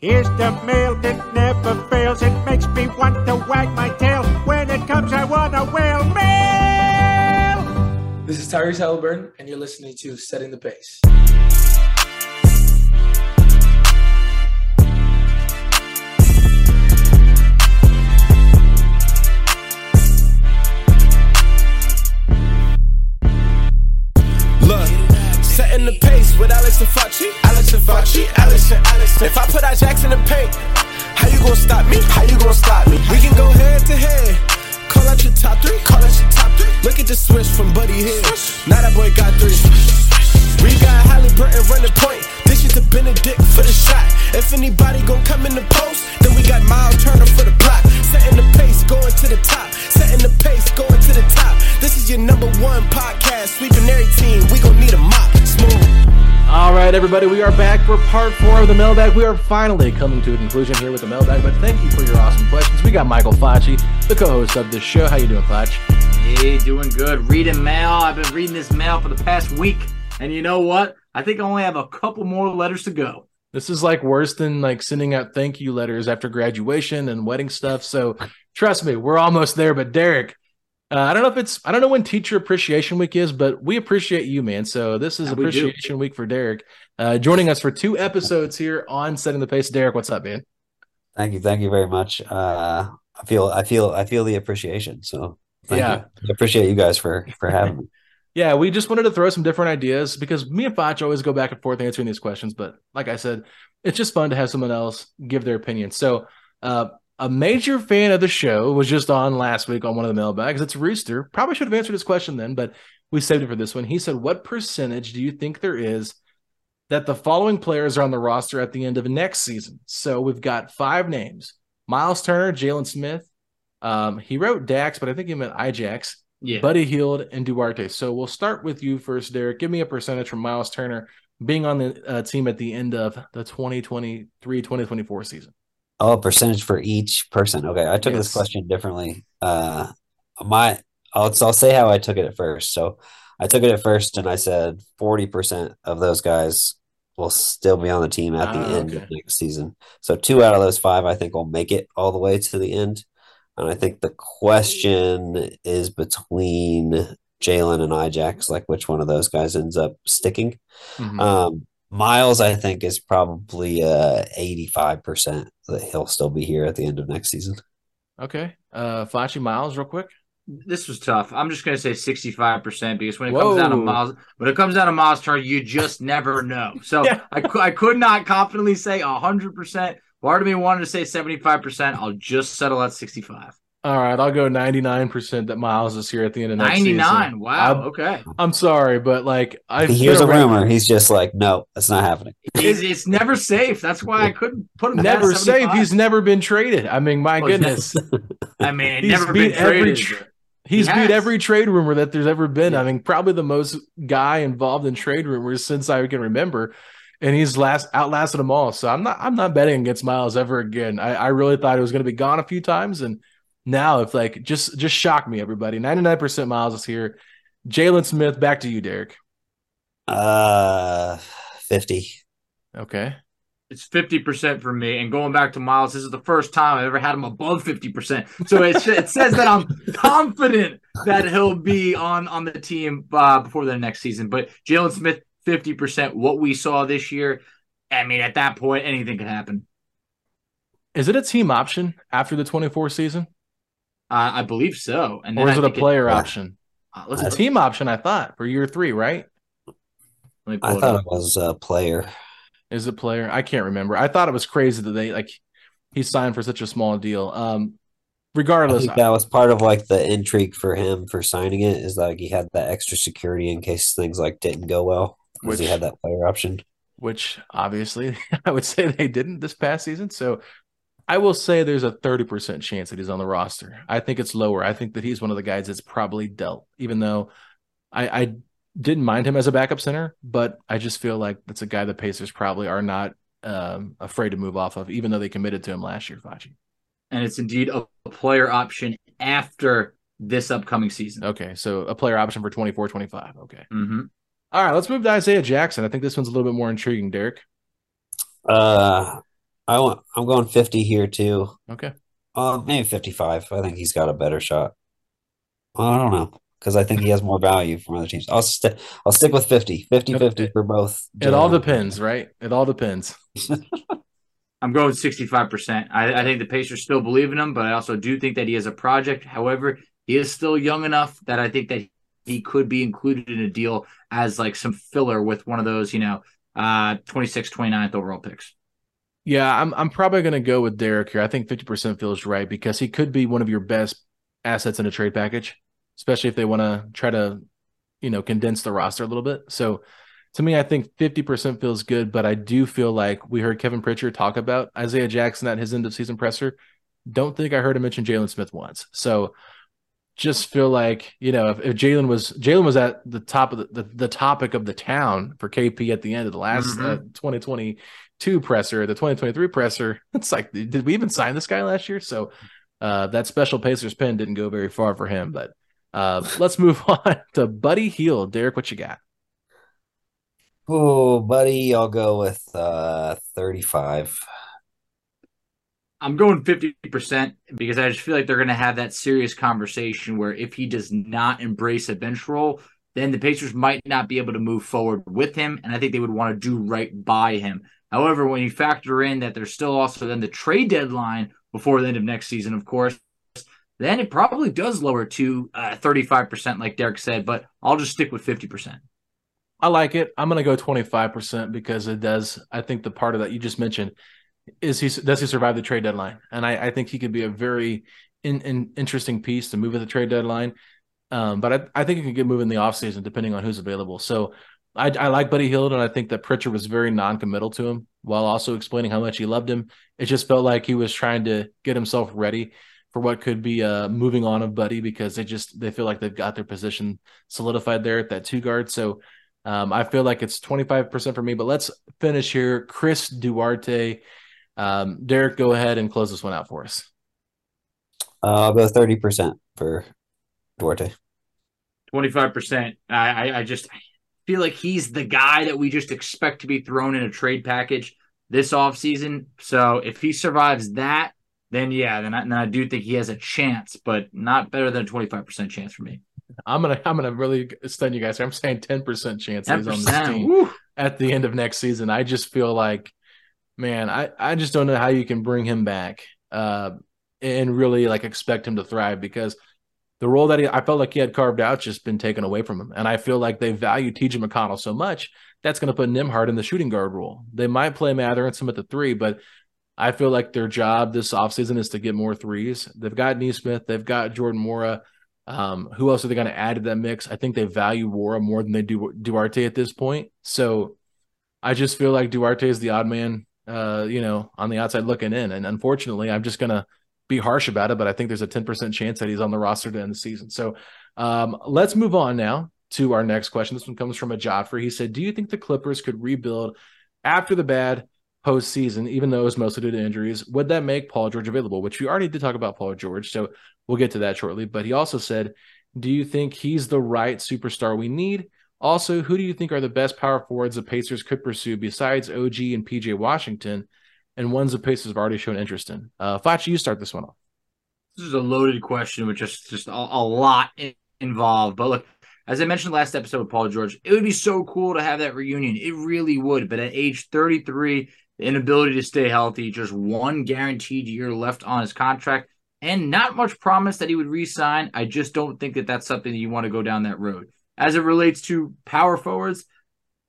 Here's the mail that never fails. It makes me want to wag my tail. When it comes, I want a whale mail. This is Tyrese Haliburton, and you're listening to Setting the Pace. Setting the pace with Alex and Facci. Alex and Facci, Alex and Alex. If I put our jacks in the paint, how you gonna stop me? How you gonna stop me? We can go head to head. Call out your top three. Call out your top three. Look at the switch from Buddy Hield. Now that boy got three. We got Haliburton run the point. This is the Bennedict for the shot. If anybody gon' come in the post, then we got Myles Turner for the block. Setting the pace, going to the top. Setting the pace, going to the top. This is your number one podcast. Sweeping every team. We gon' need a mop. Smooth. All right, everybody, we are back for part four of the mailbag. We are finally coming to a conclusion here with the mailbag, but thank you for your awesome questions. We got Michael Facci, the co-host of this show. How you doing, Facci? Hey, doing good. Reading mail. I've been reading this mail for the past week, and you know what? I think I only have a couple more letters to go. This is like worse than like sending out thank you letters after graduation and wedding stuff. So trust me, we're almost there. But Derek, uh, I don't know if it's I don't know when Teacher Appreciation Week is, but we appreciate you, man. So this is Yeah, we. Appreciation Week for Derek, uh, joining us for two episodes here on Setting the Pace. Derek, what's up, man? Thank you, thank you very much. Uh, I feel, I feel, I feel the appreciation. So, thank Yeah. you. I appreciate you guys for for having me. Yeah, we just wanted to throw some different ideas because me and Foch always go back and forth answering these questions. But like I said, it's just fun to have someone else give their opinion. So, uh, a major fan of the show was just on last week on one of the mailbags. It's Rooster. Probably should have answered his question then, but we saved it for this one. He said, What percentage do you think there is that the following players are on the roster at the end of next season? So we've got five names Myles Turner, Jalen Smith. Um, he wrote Dax, but I think he meant Ijax. Yeah. Buddy Hield and Duarte. So we'll start with you first, Derek. Give me a percentage from Myles Turner being on the uh, team at the end of the 2023 2024 season. Oh, percentage for each person. Okay, I took Yes. this question differently. Uh, my, I'll I'll say how I took it at first. So, I took it at first, and I said forty percent of those guys will still be on the team at the Ah, end okay. of next season. So, two out of those five, I think, will make it all the way to the end. And I think the question is between Jalen and Ijax, like which one of those guys ends up sticking. Mhm. Um, Myles, I think, is probably uh, 85% that he'll still be here at the end of next season. okay. Uh Fachi Myles, real quick. this was tough. I'm just gonna say 65 percent because when it comes down to Whoa. Myles, when it comes down to Myles Turner, you just never know. So Yeah. I cou- I could not confidently say 100. percent Part of me wanted to say 75 percent. I'll just settle at 65. All right, I'll go 99% that Myles is here at the end of next 99. season. Wow. I'm, okay. I'm sorry, but like I He hears a rumor. He's just like, no, that's not happening. It's, it's never safe. That's why I couldn't put him. past Never safe. He's never been traded. I mean, my Oh, goodness. I mean, He's never beat been every traded. tr- but- He's He beat every trade rumor that there's ever been. I mean, probably the most guy involved in trade rumors since I can remember. And he's last outlasted them all. So I'm not I'm not betting against Myles ever again. I, I really thought it was gonna be gone a few times. And now if like just just shock me, everybody. 99% Myles is here. Jalen Smith, back to you, Derek. Uh, 50. Okay. It's 50% for me. And going back to Myles, this is the first time I've ever had him above 50%. So it, it says that I'm confident that he'll be on, on the team uh, before the next season. But Jalen Smith, 50%. What we saw this year, I mean, at that point, anything could happen. Is it a team option after the 24 season? Uh, I believe so. And then Or is I it a player uh, option? uh, It's let's a team option, I thought, for year three, right? Let me I pull it thought up. it was a player. Is it player? I can't remember. I thought it was crazy that they like he signed for such a small deal. Um, I regardless, think that was part of like the intrigue for him for signing it is like he had that extra security in case things like didn't go well because he had that player option. which obviously I would say they didn't this past season. So I will say there's a 30% chance that he's on the roster. I think it's lower. I think that he's one of the guys that's probably dealt, even though I, I didn't mind him as a backup center, but I just feel like that's a guy the Pacers probably are not um, afraid to move off of, even though they committed to him last year, Fachi. And it's indeed a player option after this upcoming season. Okay. So a player option for 24, 25. Okay. Mm-hmm. All right. Let's move to Isaiah Jackson. I think this one's a little bit more intriguing, Derek. Uh, I want. I'm going 50 here too. Okay. Uh, maybe 55. I think he's got a better shot. Well, I don't know because I think he has more value from other teams. I'll stick. I'll stick with 50. 50 50 for both. It all depends, right? It all depends. I'm going 65%. I, I think the Pacers still believe in him, but I also do think that he is a project. However, he is still young enough that I think that he could be included in a deal as like some filler with one of those, you know, uh 26, 29th overall picks. Yeah, I'm I'm probably going to go with Derek here. I think 50% feels right because he could be one of your best assets in a trade package, especially if they want to try to, you know, condense the roster a little bit. So to me, I think 50% feels good, but I do feel like we heard Kevin Pritchard talk about Isaiah Jackson at his end of season presser. Don't think I heard him mention Jalen Smith once. So just feel like, you know, if, if Jalen was Jalen was at the top of the, the, the topic of the town for KP at the end of the last Mhm. uh, 2022 presser, the 2023 presser, it's like, did we even sign this guy last year? So uh, that special Pacers pen didn't go very far for him. But uh, let's move on to Buddy Hield. Derek, what you got? Oh, buddy, I'll go with uh 35. I'm going 50% because I just feel like they're going to have that serious conversation where if he does not embrace a bench role, then the Pacers might not be able to move forward with him. And I think they would want to do right by him. However, when you factor in that there's still also then the trade deadline before the end of next season, of course, then it probably does lower to uh, 35%, like Derek said, but I'll just stick with 50%. I like it. I'm going to go 25% because it does. I think the part of that you just mentioned is he does he survive the trade deadline, and I, I think he could be a very in, in, interesting piece to move at the trade deadline. Um, but I, I think he could get moved in the offseason depending on who's available. So I, I like Buddy Hield, and I think that Pritchard was very non-committal to him while also explaining how much he loved him. It just felt like he was trying to get himself ready for what could be uh moving on of Buddy because they just they feel like they've got their position solidified there at that two guard. So um, I feel like it's 25% for me, but let's finish here. Chris Duarte. Um, Derek, go ahead and close this one out for us. Uh, I'll go 30% for Duarte. 25%. I, I, I just feel like he's the guy that we just expect to be thrown in a trade package this offseason. So if he survives that, then yeah, then I, then I do think he has a chance, but not better than a 25% chance for me. I'm gonna I'm gonna really stun you guys. here. I'm saying 10% chance that he's on this team Woo. at the end of next season. I just feel like, man, I, I just don't know how you can bring him back uh, and really like expect him to thrive because the role that he, I felt like he had carved out just been taken away from him. And I feel like they value TJ McConnell so much that's going to put Nembhard in the shooting guard role. They might play Mathurin some at the three, but I feel like their job this offseason is to get more threes. They've got Nesmith, they've got Jordan Nwora. Um, who else are they going to add to that mix? I think they value Nwora more than they do Duarte at this point. So I just feel like Duarte is the odd man, uh, you know, on the outside looking in. And unfortunately, I'm just going to be harsh about it, but I think there's a 10% chance that he's on the roster to end the season. So um, let's move on now to our next question. This one comes from Adjafre. He said, Do you think the Clippers could rebuild after the bad postseason, even though it was mostly due to injuries? Would that make Paul George available? Which we already did talk about Paul George. So we'll get to that shortly. But he also said, Do you think he's the right superstar we need? Also, who do you think are the best power forwards the Pacers could pursue besides OG and PJ Washington? And ones the Pacers have already shown interest in. Uh, you start this one off. This is a loaded question with just just a, a lot involved. But look, as I mentioned last episode with Paul George, it would be so cool to have that reunion. It really would. But at age 33, the inability to stay healthy, just one guaranteed year left on his contract, and not much promise that he would re-sign. I just don't think that that's something that you want to go down that road. As it relates to power forwards,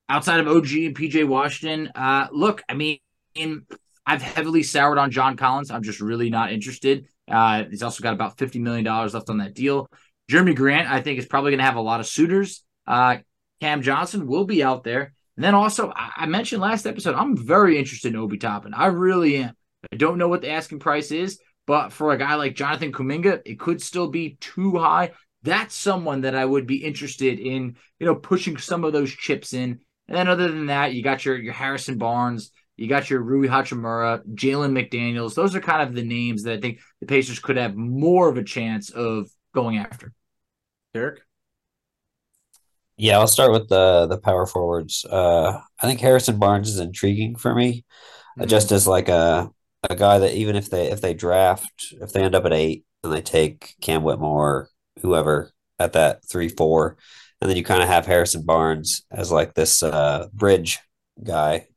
outside of OG and PJ Washington, uh, look, I mean, in, I've heavily soured on John Collins. I'm just really not interested. Uh, he's also got about $50 million left on that deal. Jerami Grant, I think, is probably going to have a lot of suitors. Uh, Cam Johnson will be out there. And then also, I, I mentioned last episode, I'm very interested in Obi Toppin. I really am. I don't know what the asking price is, but for a guy like Jonathan Kuminga, it could still be too high. That's someone that I would be interested in, you know, pushing some of those chips in. And then other than that, you got your your Harrison Barnes, you got your Rui Hachimura, Jalen McDaniels. Those are kind of the names that I think the Pacers could have more of a chance of going after. Derek? Yeah, I'll start with the the power forwards. Uh, I think Harrison Barnes is intriguing for me, mm-hmm. just as like a a guy that even if they if they draft if they end up at eight and they take Cam Whitmore, whoever at that three four, and then you kind of have Harrison Barnes as like this uh, bridge guy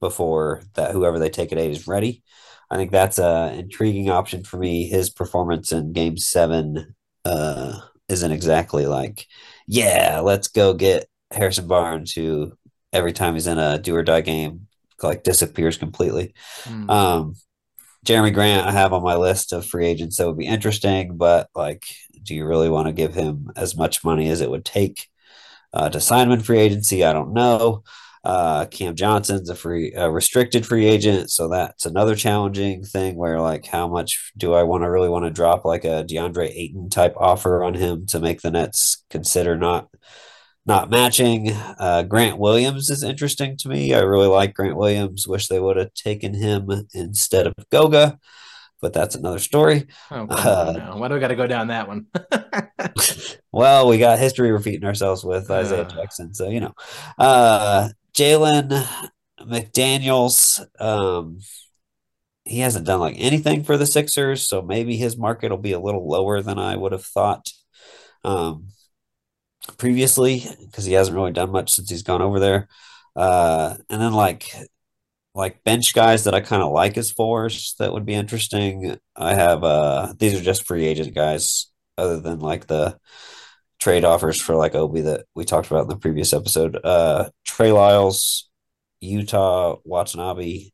before that whoever they take at eight is ready. I think that's a intriguing option for me. His performance in Game Seven uh, isn't exactly like, yeah, let's go get Harrison Barnes, who every time he's in a do or die game, like disappears completely. Mm. Um, Jerami Grant, I have on my list of free agents that would be interesting, but like, do you really want to give him as much money as it would take uh, to sign him in free agency? I don't know. Uh, Cam Johnson's a free, a restricted free agent, so that's another challenging thing. Where like, how much do I want to really want to drop like a DeAndre Ayton type offer on him to make the Nets consider not not matching? Uh, Grant Williams is interesting to me. I really like Grant Williams. Wish they would have taken him instead of Goga but that's another story. Oh, uh, Why do we got to go down that one? well, we got history repeating ourselves with Isaiah uh, Jackson, so you know. Uh, Jalen McDaniels, um, he hasn't done like anything for the Sixers, so maybe his market will be a little lower than I would have thought um, previously because he hasn't really done much since he's gone over there. Uh, and then like like bench guys that I kind of like as fours that would be interesting. I have uh these are just free agent guys other than like the trade offers for like Obi that we talked about in the previous episode. Uh, Trey Lyles, Yuta Watanabe,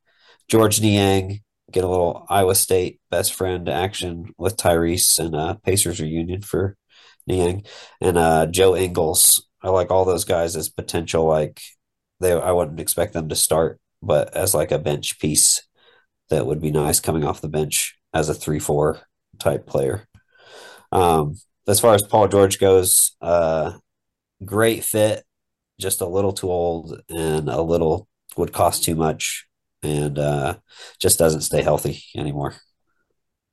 Georges Niang, get a little Iowa State best friend action with Tyrese and uh, Pacers reunion for Niang and uh, Joe Ingles. I like all those guys as potential like they. I wouldn't expect them to start, but as like a bench piece that would be nice coming off the bench as a three four type player. Um, as far as Paul George goes, uh, great fit, just a little too old and a little would cost too much and uh, just doesn't stay healthy anymore.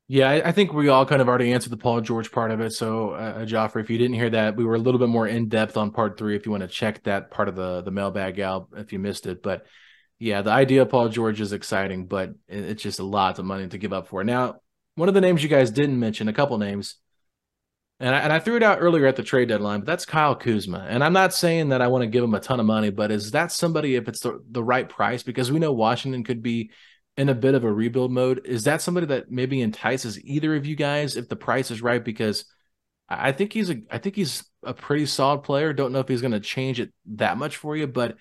Yeah, I, think we all kind of already answered the Paul George part of it. So, uh, Joffrey, if you didn't hear that, we were a little bit more in depth on part three. If you want to check that part of the the mailbag out, if you missed it, but yeah, the idea of Paul George is exciting, but it's just a lot of money to give up for. Now, one of the names you guys didn't mention, a couple names, and I, and I threw it out earlier at the trade deadline, but that's Kyle Kuzma. And I'm not saying that I want to give him a ton of money, but is that somebody if it's the, the right price? Because we know Washington could be in a bit of a rebuild mode. Is that somebody that maybe entices either of you guys if the price is right? Because I think he's a I think he's a pretty solid player. Don't know if he's going to change it that much for you, but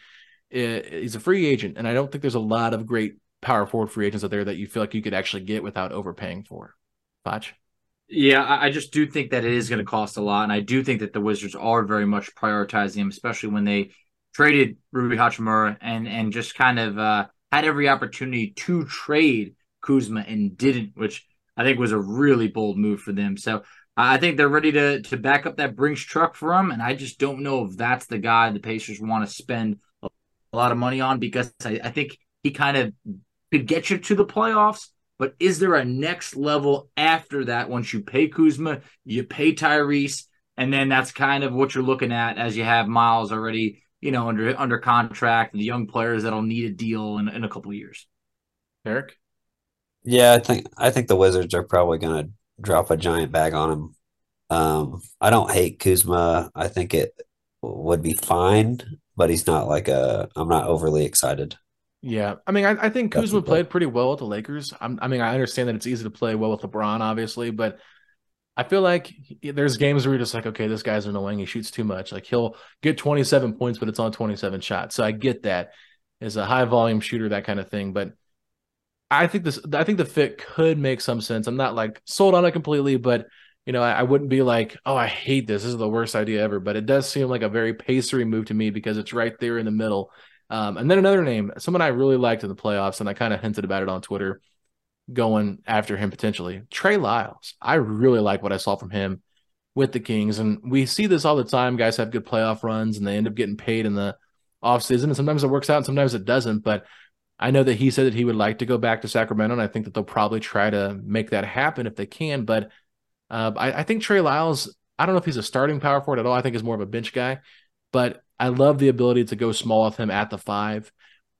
he's a free agent, and I don't think there's a lot of great power forward free agents out there that you feel like you could actually get without overpaying for. Foch? Yeah, I just do think that it is going to cost a lot, and I do think that the Wizards are very much prioritizing him, especially when they traded Rui Hachimura and and just kind of uh, had every opportunity to trade Kuzma and didn't, which I think was a really bold move for them. So I think they're ready to to back up that Brinks truck for him, and I just don't know if that's the guy the Pacers want to spend a, a lot of money on because I, I think he kind of could get you to the playoffs but is there a next level after that once you pay Kuzma, you pay Tyrese, and then that's kind of what you're looking at as you have Myles already, you know, under under contract, the young players that'll need a deal in, in a couple years. Eric? Yeah, I think I think the Wizards are probably gonna drop a giant bag on him. Um, I don't hate Kuzma. I think it would be fine, but he's not like a I'm not overly excited. Yeah, I mean, I, I think Kuzma played pretty well with the Lakers. I'm, i mean, I understand that it's easy to play well with LeBron, obviously, but I feel like there's games where you're just like, okay, this guy's annoying. He shoots too much. Like he'll get 27 points, but it's on 27 shots. So I get that as a high volume shooter, that kind of thing. But I think this, I think the fit could make some sense. I'm not like sold on it completely, but you know, I, I wouldn't be like, oh, I hate this. This is the worst idea ever. But it does seem like a very pacery move to me because it's right there in the middle um, and then another name, someone I really liked in the playoffs, and I kind of hinted about it on Twitter, going after him potentially. Trey Lyles. I really like what I saw from him with the Kings. And we see this all the time. Guys have good playoff runs and they end up getting paid in the offseason. And sometimes it works out and sometimes it doesn't. But I know that he said that he would like to go back to Sacramento. And I think that they'll probably try to make that happen if they can. But uh, I, I think Trey Lyles, I don't know if he's a starting power forward at all. I think he's more of a bench guy. But I love the ability to go small with him at the five,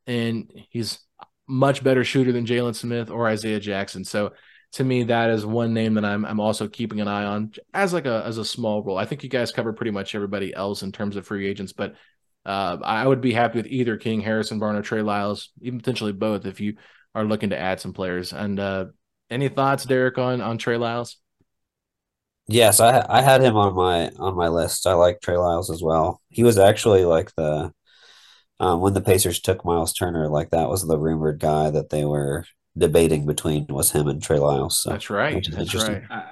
and he's much better shooter than Jalen Smith or Isaiah Jackson. So to me, that is one name that I'm I'm also keeping an eye on as like a as a small role. I think you guys cover pretty much everybody else in terms of free agents, but uh, I would be happy with either King, Harrison Barnes, Trey Lyles, even potentially both if you are looking to add some players. And uh, any thoughts, Derek, on on Trey Lyles? Yes, I I had him on my on my list. I like Trey Lyles as well. He was actually like the um, when the Pacers took Myles Turner, like that was the rumored guy that they were debating between was him and Trey Lyles. So, That's right. That's right. I,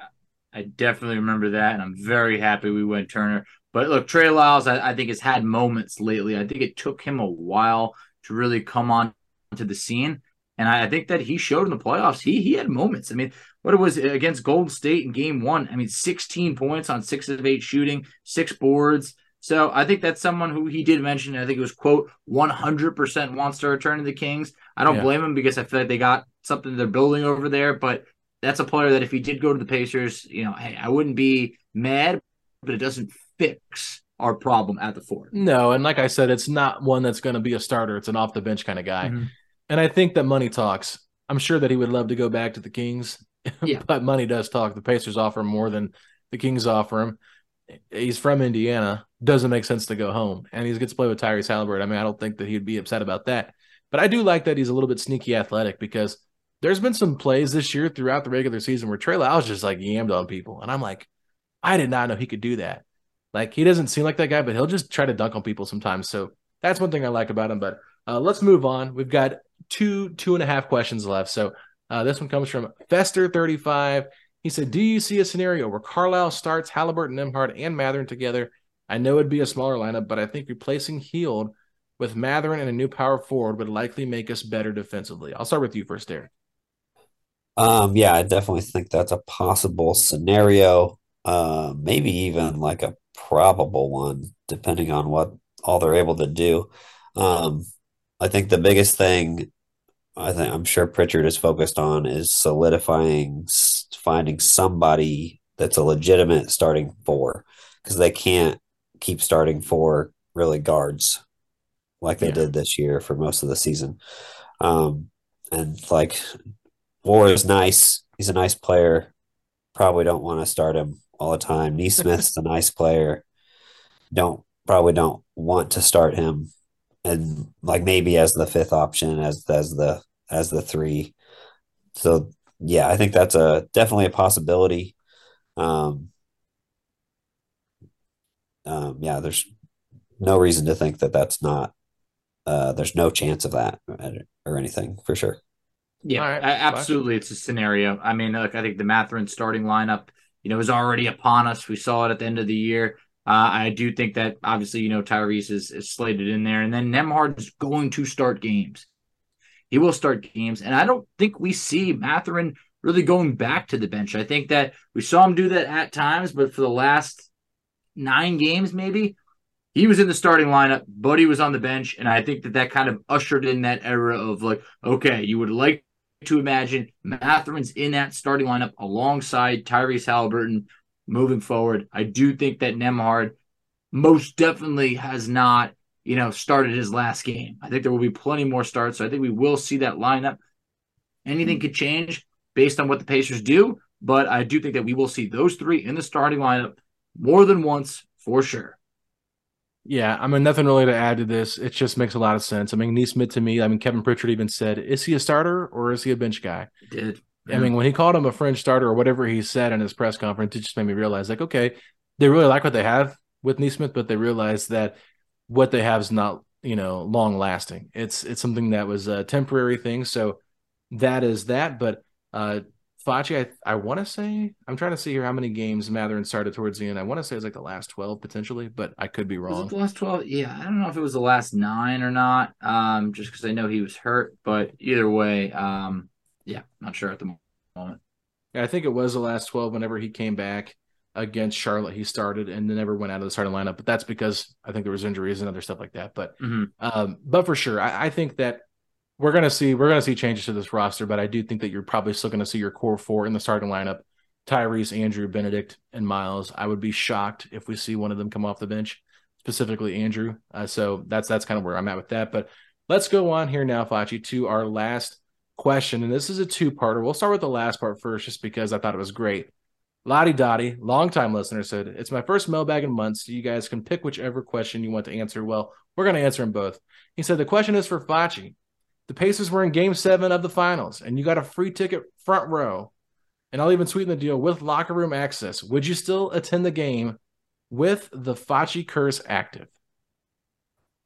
I, definitely remember that, and I'm very happy we went Turner. But look, Trey Lyles, I, I think has had moments lately. I think it took him a while to really come on to the scene. And I, I think that he showed in the playoffs. He he had moments. I mean, what it was against Golden State in game one. I mean, 16 points on six of eight shooting, six boards. So I think that's someone who he did mention. I think it was quote 100% wants to return to the Kings. I don't yeah. blame him because I feel like they got something they're building over there. But that's a player that if he did go to the Pacers, you know, hey, I wouldn't be mad, but it doesn't fix our problem at the four. No, and like I said, it's not one that's going to be a starter. It's an off the bench kind of guy. Mm-hmm. And I think that money talks. I'm sure that he would love to go back to the Kings, yeah. but money does talk. The Pacers offer him more than the Kings offer him. He's from Indiana. Doesn't make sense to go home. And he gets to play with Tyrese Haliburton. I mean, I don't think that he'd be upset about that. But I do like that he's a little bit sneaky athletic because there's been some plays this year throughout the regular season where Trey Lyles just like yammed on people. And I'm like, I did not know he could do that. Like he doesn't seem like that guy, but he'll just try to dunk on people sometimes. So that's one thing I like about him. But uh, let's move on. We've got two two and a half questions left. So uh, this one comes from Festar35. He said, Do you see a scenario where Carlisle starts Haliburton, Nembhard, and Mathurin together? I know it'd be a smaller lineup, but I think replacing Hield with Mathurin and a new power forward would likely make us better defensively. I'll start with you first, Derek. Um, yeah, I definitely think that's a possible scenario. Uh, maybe even like a probable one, depending on what all they're able to do. Um, I think the biggest thing I think I'm sure Pritchard is focused on is solidifying, finding somebody that's a legitimate starting four because they can't keep starting four really guards like they yeah. did this year for most of the season. Um, and like War is nice. He's a nice player. Probably don't want to start him all the time. Nesmith's a nice player. Don't probably don't want to start him and like maybe as the fifth option as as the as the three. So yeah, I think that's a definitely a possibility. Um, um, yeah, there's no reason to think that that's not. Uh, there's no chance of that or anything for sure. Yeah, right. absolutely. It's a scenario. I mean, look, I think the Mathurin starting lineup, you know, is already upon us. We saw it at the end of the year. Uh, I do think that obviously, you know, Tyrese is, is slated in there, and then Nembhard is going to start games. He will start games, and I don't think we see Mathurin really going back to the bench. I think that we saw him do that at times, but for the last nine games, maybe he was in the starting lineup, but he was on the bench, and I think that that kind of ushered in that era of like, okay, you would like to imagine Mathurin's in that starting lineup alongside Tyrese Haliburton moving forward. I do think that Nembhard most definitely has not, you know, started his last game. I think there will be plenty more starts. So I think we will see that lineup. Anything hmm. could change based on what the Pacers do, but I do think that we will see those three in the starting lineup more than once for sure. Yeah, I mean, nothing really to add to this. It just makes a lot of sense. I mean, Nesmith to me, I mean, Kevin Pritchard even said, is he a starter or is he a bench guy? He did. I mean, when he called him a fringe starter or whatever he said in his press conference, it just made me realize, like, okay, they really like what they have with Nesmith, but they realize that what they have is not, you know, long lasting. It's it's something that was a temporary thing. So that is that. But uh Facci, I, I want to say I'm trying to see here how many games Mathurin started towards the end. I want to say it's like the last twelve potentially, but I could be wrong. the last twelve? Yeah, I don't know if it was the last nine or not. Um, just because I know he was hurt, but either way, um, yeah, not sure at the moment. Yeah, I think it was the last twelve. Whenever he came back against Charlotte, he started and then never went out of the starting lineup. But that's because I think there was injuries and other stuff like that. But mm-hmm. um, but for sure, I, I think that we're gonna see we're gonna see changes to this roster, but I do think that you're probably still gonna see your core four in the starting lineup: Tyrese, Andrew, Bennedict, and Myles. I would be shocked if we see one of them come off the bench, specifically Andrew. Uh, so that's that's kind of where I'm at with that. But let's go on here now, Facci, to our last question, and this is a two-parter. We'll start with the last part first, just because I thought it was great. Lotty Dotty, longtime listener, said, It's my first mailbag in months. You guys can pick whichever question you want to answer. Well, we're going to answer them both. He said, The question is for Facci. The Pacers were in game seven of the finals, and you got a free ticket front row. And I'll even sweeten the deal with locker room access. Would you still attend the game with the Facci curse active?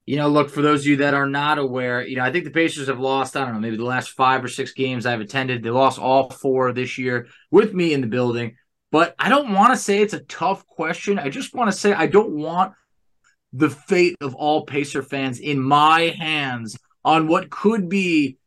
You know, look, for those of you that are not aware, you know, I think the Pacers have lost, I don't know, maybe the last five or six games I've attended. They lost all four this year with me in the building. But I don't want to say it's a tough question. I just want to say I don't want the fate of all Pacer fans in my hands on what could be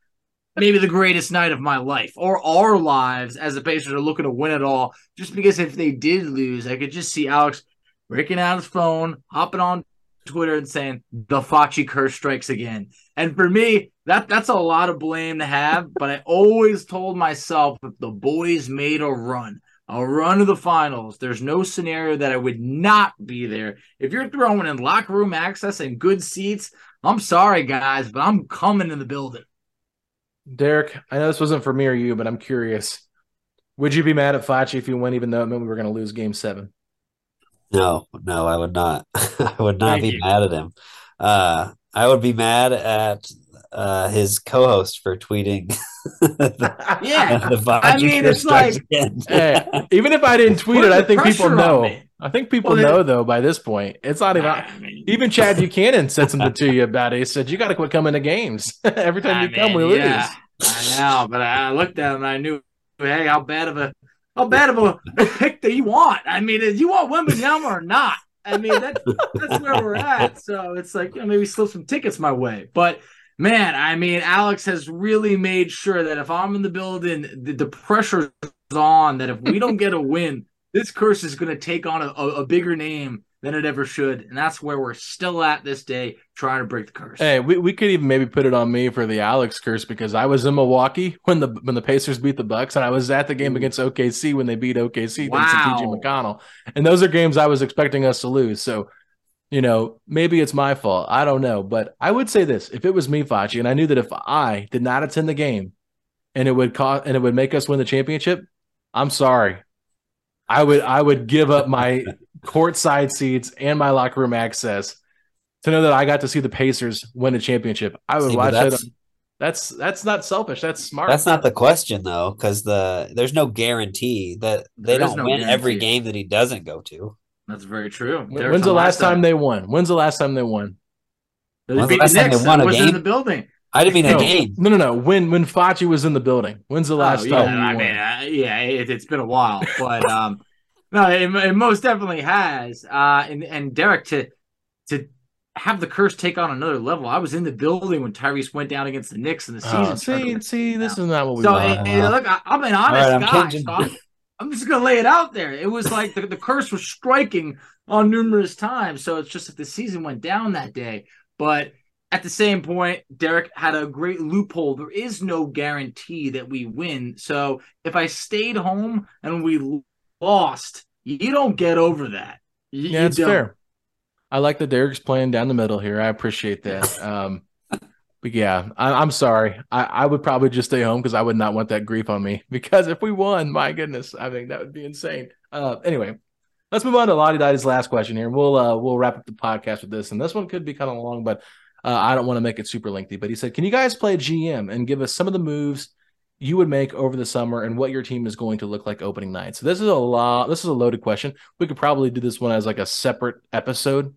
maybe the greatest night of my life or our lives as the Pacers are looking to win it all. Just because if they did lose, I could just see Alex breaking out his phone, hopping on Twitter and saying the Facci curse strikes again. And for me, that that's a lot of blame to have. but I always told myself if the boys made a run, a run to the finals, there's no scenario that I would not be there. If you're throwing in locker room access and good seats, I'm sorry, guys, but I'm coming in the building. Derek, I know this wasn't for me or you, but I'm curious. Would you be mad at Facci if you went, even though it meant we were going to lose Game Seven? No, no, I would not. I would not Thank be you. mad at him. Uh, I would be mad at uh, his co-host for tweeting. the, yeah, the I mean, it's like hey, even if I didn't tweet it, I think people know. I think people well, know though by this point. It's not even. I mean, even Chad Buchanan said something to you about it. He said you got to quit coming to games. Every time I you mean, come, we yeah, lose. I know, but I looked at him and I knew, hey, how bad of a how bad of a pick do you want? I mean, do you want Wembanyama or not? I mean, that's that's where we're at. So it's like, you know, maybe slip some tickets my way. But man, I mean, Alex has really made sure that if I'm in the building, the, the pressure's on that if we don't get a win, this curse is going to take on a, a, a, bigger name than it ever should. And that's where we're still at this day, trying to break the curse. Hey, we, we could even maybe put it on me for the Alex curse because I was in Milwaukee when the when the Pacers beat the Bucks, and I was at the game against OKC when they beat OKC wow. thanks to TJ McConnell. And those are games I was expecting us to lose. So you know, maybe it's my fault. I don't know. But I would say this if it was me, Facci, and I knew that if I did not attend the game and it would cost and it would make us win the championship, I'm sorry. I would I would give up my courtside seats and my locker room access to know that I got to see the Pacers win a championship. I would see, watch that's, it. That's that's not selfish. That's smart. That's not the question though, because the there's no guarantee that they there don't no win guarantee. every game that he doesn't go to. That's very true. When- When's the last time side. they won? When's the last time they won? They When's the beat last the time they won I a wasn't in the building. I didn't mean No, a game. no, no, no. When when Facci was in the building. When's the last Oh, yeah, time? I won? mean, uh, yeah, it, it's been a while, but um, no, it, it most definitely has. Uh, and and Derek to to have the curse take on another level. I was in the building when Tyrese went down against the Knicks in the season. Oh, see, see, this is not what we So want. eh, eh, look, I, I'm an honest All right, I'm guy. so I'm, I'm just gonna lay it out there. It was like the, the curse was striking on numerous times. So it's just that the season went down that day. But at the same point, Derek had a great loophole. There is no guarantee that we win. So if I stayed home and we lost, you don't get over that. You, yeah, it's fair. I like that Derek's playing down the middle here. I appreciate that. Um, but yeah, I, I'm sorry. I, I would probably just stay home because I would not want that grief on me. Because if we won, my goodness, I think that would be insane. Uh, anyway, let's move on to Lotty Dotty's last question here. We'll uh, we'll wrap up the podcast with this, and this one could be kind of long, but uh, I don't want to make it super lengthy. But he said, "Can you guys play GM and give us some of the moves?" you would make over the summer and what your team is going to look like opening night. So this is a lot. This is a loaded question. We could probably do this one as like a separate episode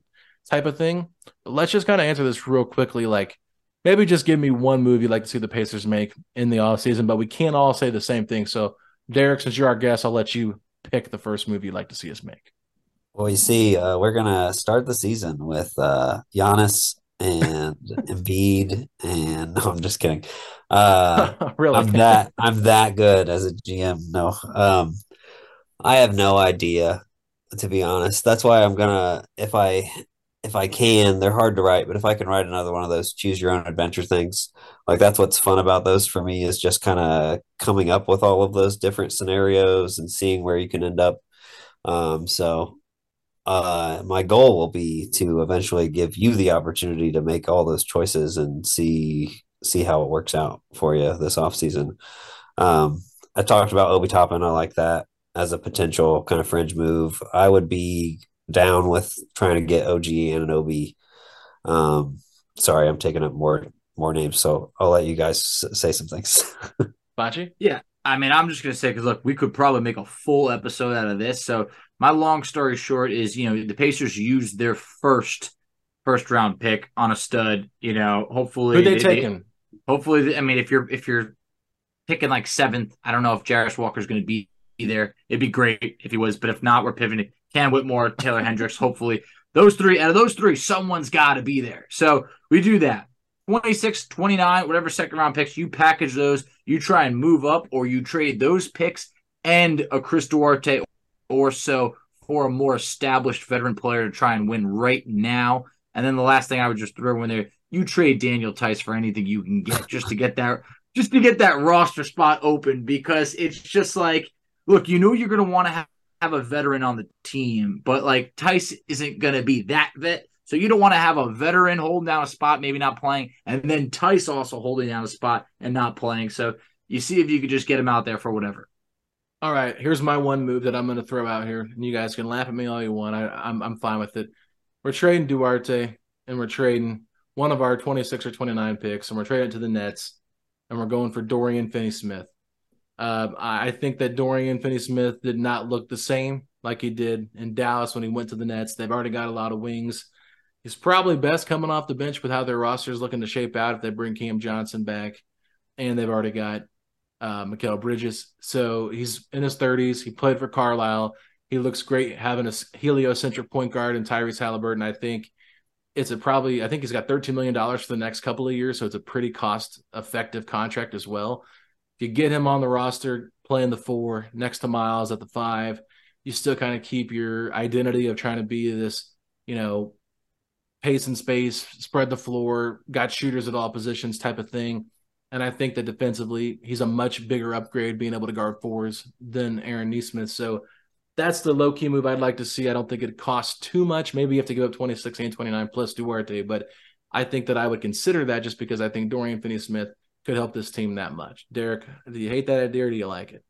type of thing. But let's just kind of answer this real quickly. Like maybe just give me one move you'd like to see the Pacers make in the offseason, but we can't all say the same thing. So Derek, since you're our guest, I'll let you pick the first move you'd like to see us make. Well, you see, uh, we're gonna start the season with uh, Giannis and Embiid, and no, I'm just kidding. Uh, really? I'm that I'm that good as a GM. No, um, I have no idea, to be honest. That's why I'm gonna if I if I can, they're hard to write, but if I can write another one of those choose your own adventure things, like that's what's fun about those for me is just kind of coming up with all of those different scenarios and seeing where you can end up. Um, so uh, my goal will be to eventually give you the opportunity to make all those choices and see see how it works out for you this offseason. Um, I talked about Obi Toppin. I like that as a potential kind of fringe move. I would be down with trying to get OG and an OB. Um, sorry, I'm taking up more more names, so I'll let you guys s- say some things. Bachi? Yeah. I mean, I'm just going to say, because look, we could probably make a full episode out of this. So, my long story short is, you know, the Pacers used their first first round pick on a stud. You know, hopefully Who they taking? hopefully, I mean, if you're if you're picking like seventh, I don't know if Jarace Walker's going to be there. It'd be great if he was, but if not, we're pivoting. Cam Whitmore, Taylor Hendricks. Hopefully, those three out of those three, someone's got to be there. So we do that. 26, 29, whatever second round picks, you package those, you try and move up, or you trade those picks and a Chris Duarte or so for a more established veteran player to try and win right now. And then the last thing I would just throw in there, you trade Daniel Theis for anything you can get just to get that just to get that roster spot open because it's just like, look, you know you're gonna want to have, have a veteran on the team, but like Theis isn't gonna be that vet. So you don't want to have a veteran holding down a spot, maybe not playing, and then Theis also holding down a spot and not playing. So you see if you could just get him out there for whatever. All right, here's my one move that I'm going to throw out here, and you guys can laugh at me all you want. I, I'm I'm fine with it. We're trading Duarte, and we're trading one of our 26 or 29 picks, and we're trading it to the Nets, and we're going for Dorian Finney-Smith. Uh, I think that Dorian Finney-Smith did not look the same like he did in Dallas when he went to the Nets. They've already got a lot of wings. He's probably best coming off the bench with how their roster is looking to shape out if they bring Cam Johnson back, and they've already got uh, Mikal Bridges. So he's in his 30s. He played for Carlisle. He looks great having a heliocentric point guard in Tyrese Haliburton. I think it's a probably, I think he's got $13 million for the next couple of years. So it's a pretty cost effective contract as well. You get him on the roster, playing the four next to Myles at the five, you still kind of keep your identity of trying to be this, you know, pace and space, spread the floor, got shooters at all positions type of thing. And I think that defensively, he's a much bigger upgrade being able to guard fours than Aaron Nesmith. So that's the low key move I'd like to see. I don't think it costs too much. Maybe you have to give up 26 and 29 plus Duarte, but I think that I would consider that just because I think Dorian Finney Smith could help this team that much. Derek, do you hate that idea or do you like it?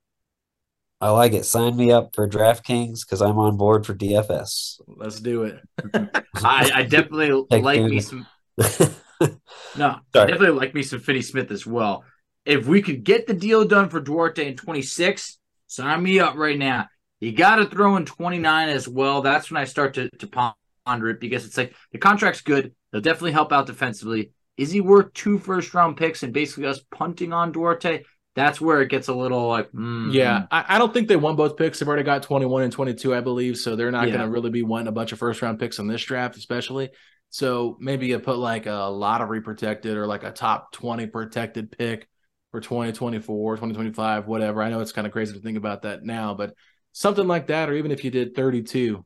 I like it. Sign me up for DraftKings because I'm on board for DFS. Let's do it. I, I definitely Take like me some. No, I definitely like me some Finney Smith as well. If we could get the deal done for Duarte in 26, sign me up right now. You got to throw in 29 as well. That's when I start to, to ponder it because it's like the contract's good. They'll definitely help out defensively. Is he worth two first round picks and basically us punting on Duarte? That's where it gets a little like, mm. yeah. I, I, don't think they won both picks. They've already got 21 and 22, I believe. So they're not Yeah. going to really be wanting a bunch of first round picks in this draft, especially. So maybe you put like a lottery protected or like a top 20 protected pick for 2024, 2025, whatever. I know it's kind of crazy to think about that now, but something like that, or even if you did 32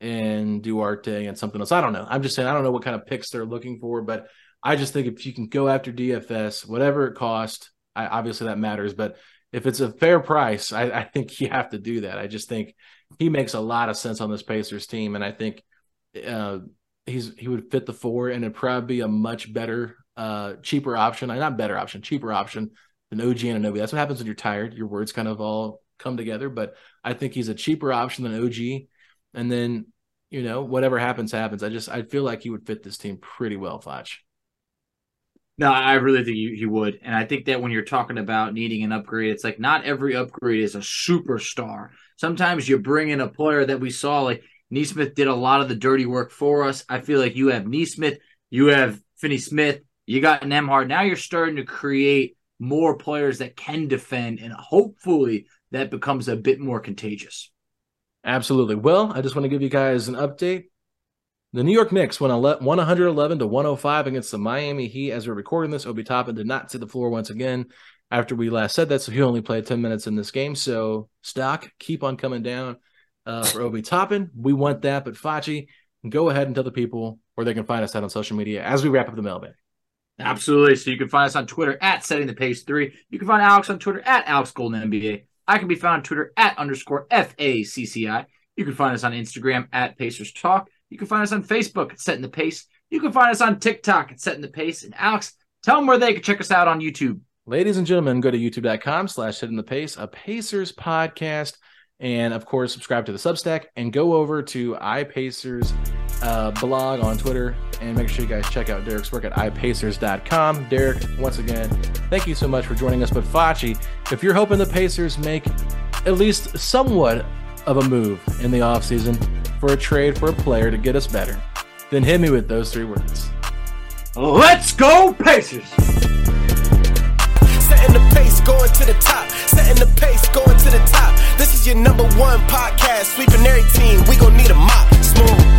and Duarte and something else. I don't know. I'm just saying I don't know what kind of picks they're looking for, but I just think if you can go after DFS, whatever it costs, I, obviously that matters. But if it's a fair price, I, I think you have to do that. I just think he makes a lot of sense on this Pacers team, and I think uh, he's he would fit the four, and it'd probably be a much better, uh, cheaper option. Not better option, cheaper option than OG Anunoby. That's what happens when you're tired. Your words kind of all come together. But I think he's a cheaper option than OG, and then you know whatever happens happens. I just I feel like he would fit this team pretty well, Foch. No, I really think he, he would. And I think that when you're talking about needing an upgrade, it's like not every upgrade is a superstar. Sometimes you bring in a player that we saw, like Nesmith did a lot of the dirty work for us. I feel like you have Nesmith, you have Finney Smith, you got Nembhard. Now you're starting to create more players that can defend, and hopefully that becomes a bit more contagious. Absolutely. Well, I just want to give you guys an update. The New York Knicks won 111 to 105 against the Miami Heat. As we're recording this, Obi Toppin did not see the floor once again after we last said that, so he only played 10 minutes in this game. So stock keep on coming down uh, for Obi Toppin. We want that, but Facci, go ahead and tell the people where they can find us out on social media as we wrap up the mailbag. Absolutely. So you can find us on Twitter at Setting the Pace Three. You can find Alex on Twitter at Alex Golden NBA. I can be found on Twitter at underscore F A C C I. You can find us on Instagram at Pacers Talk. You can find us on Facebook at Setting the Pace. You can find us on TikTok at Setting the Pace. And Alex, tell them where they can check us out on YouTube. Ladies and gentlemen, go to youtube.com slash setting the pace, a Pacers podcast. And of course, subscribe to the Substack and go over to iPacers uh, blog on Twitter and make sure you guys check out Derek's work at iPacers.com. Derek, once again, thank you so much for joining us. But Facci, if you're hoping the Pacers make at least somewhat of a move in the offseason for a trade for a player to get us better, then hit me with those three words. Let's go, Pacers! Setting the pace, going to the top. Setting the pace, going to the top. This is your number one podcast. Sweeping every team. We gon' need a mop. Smooth.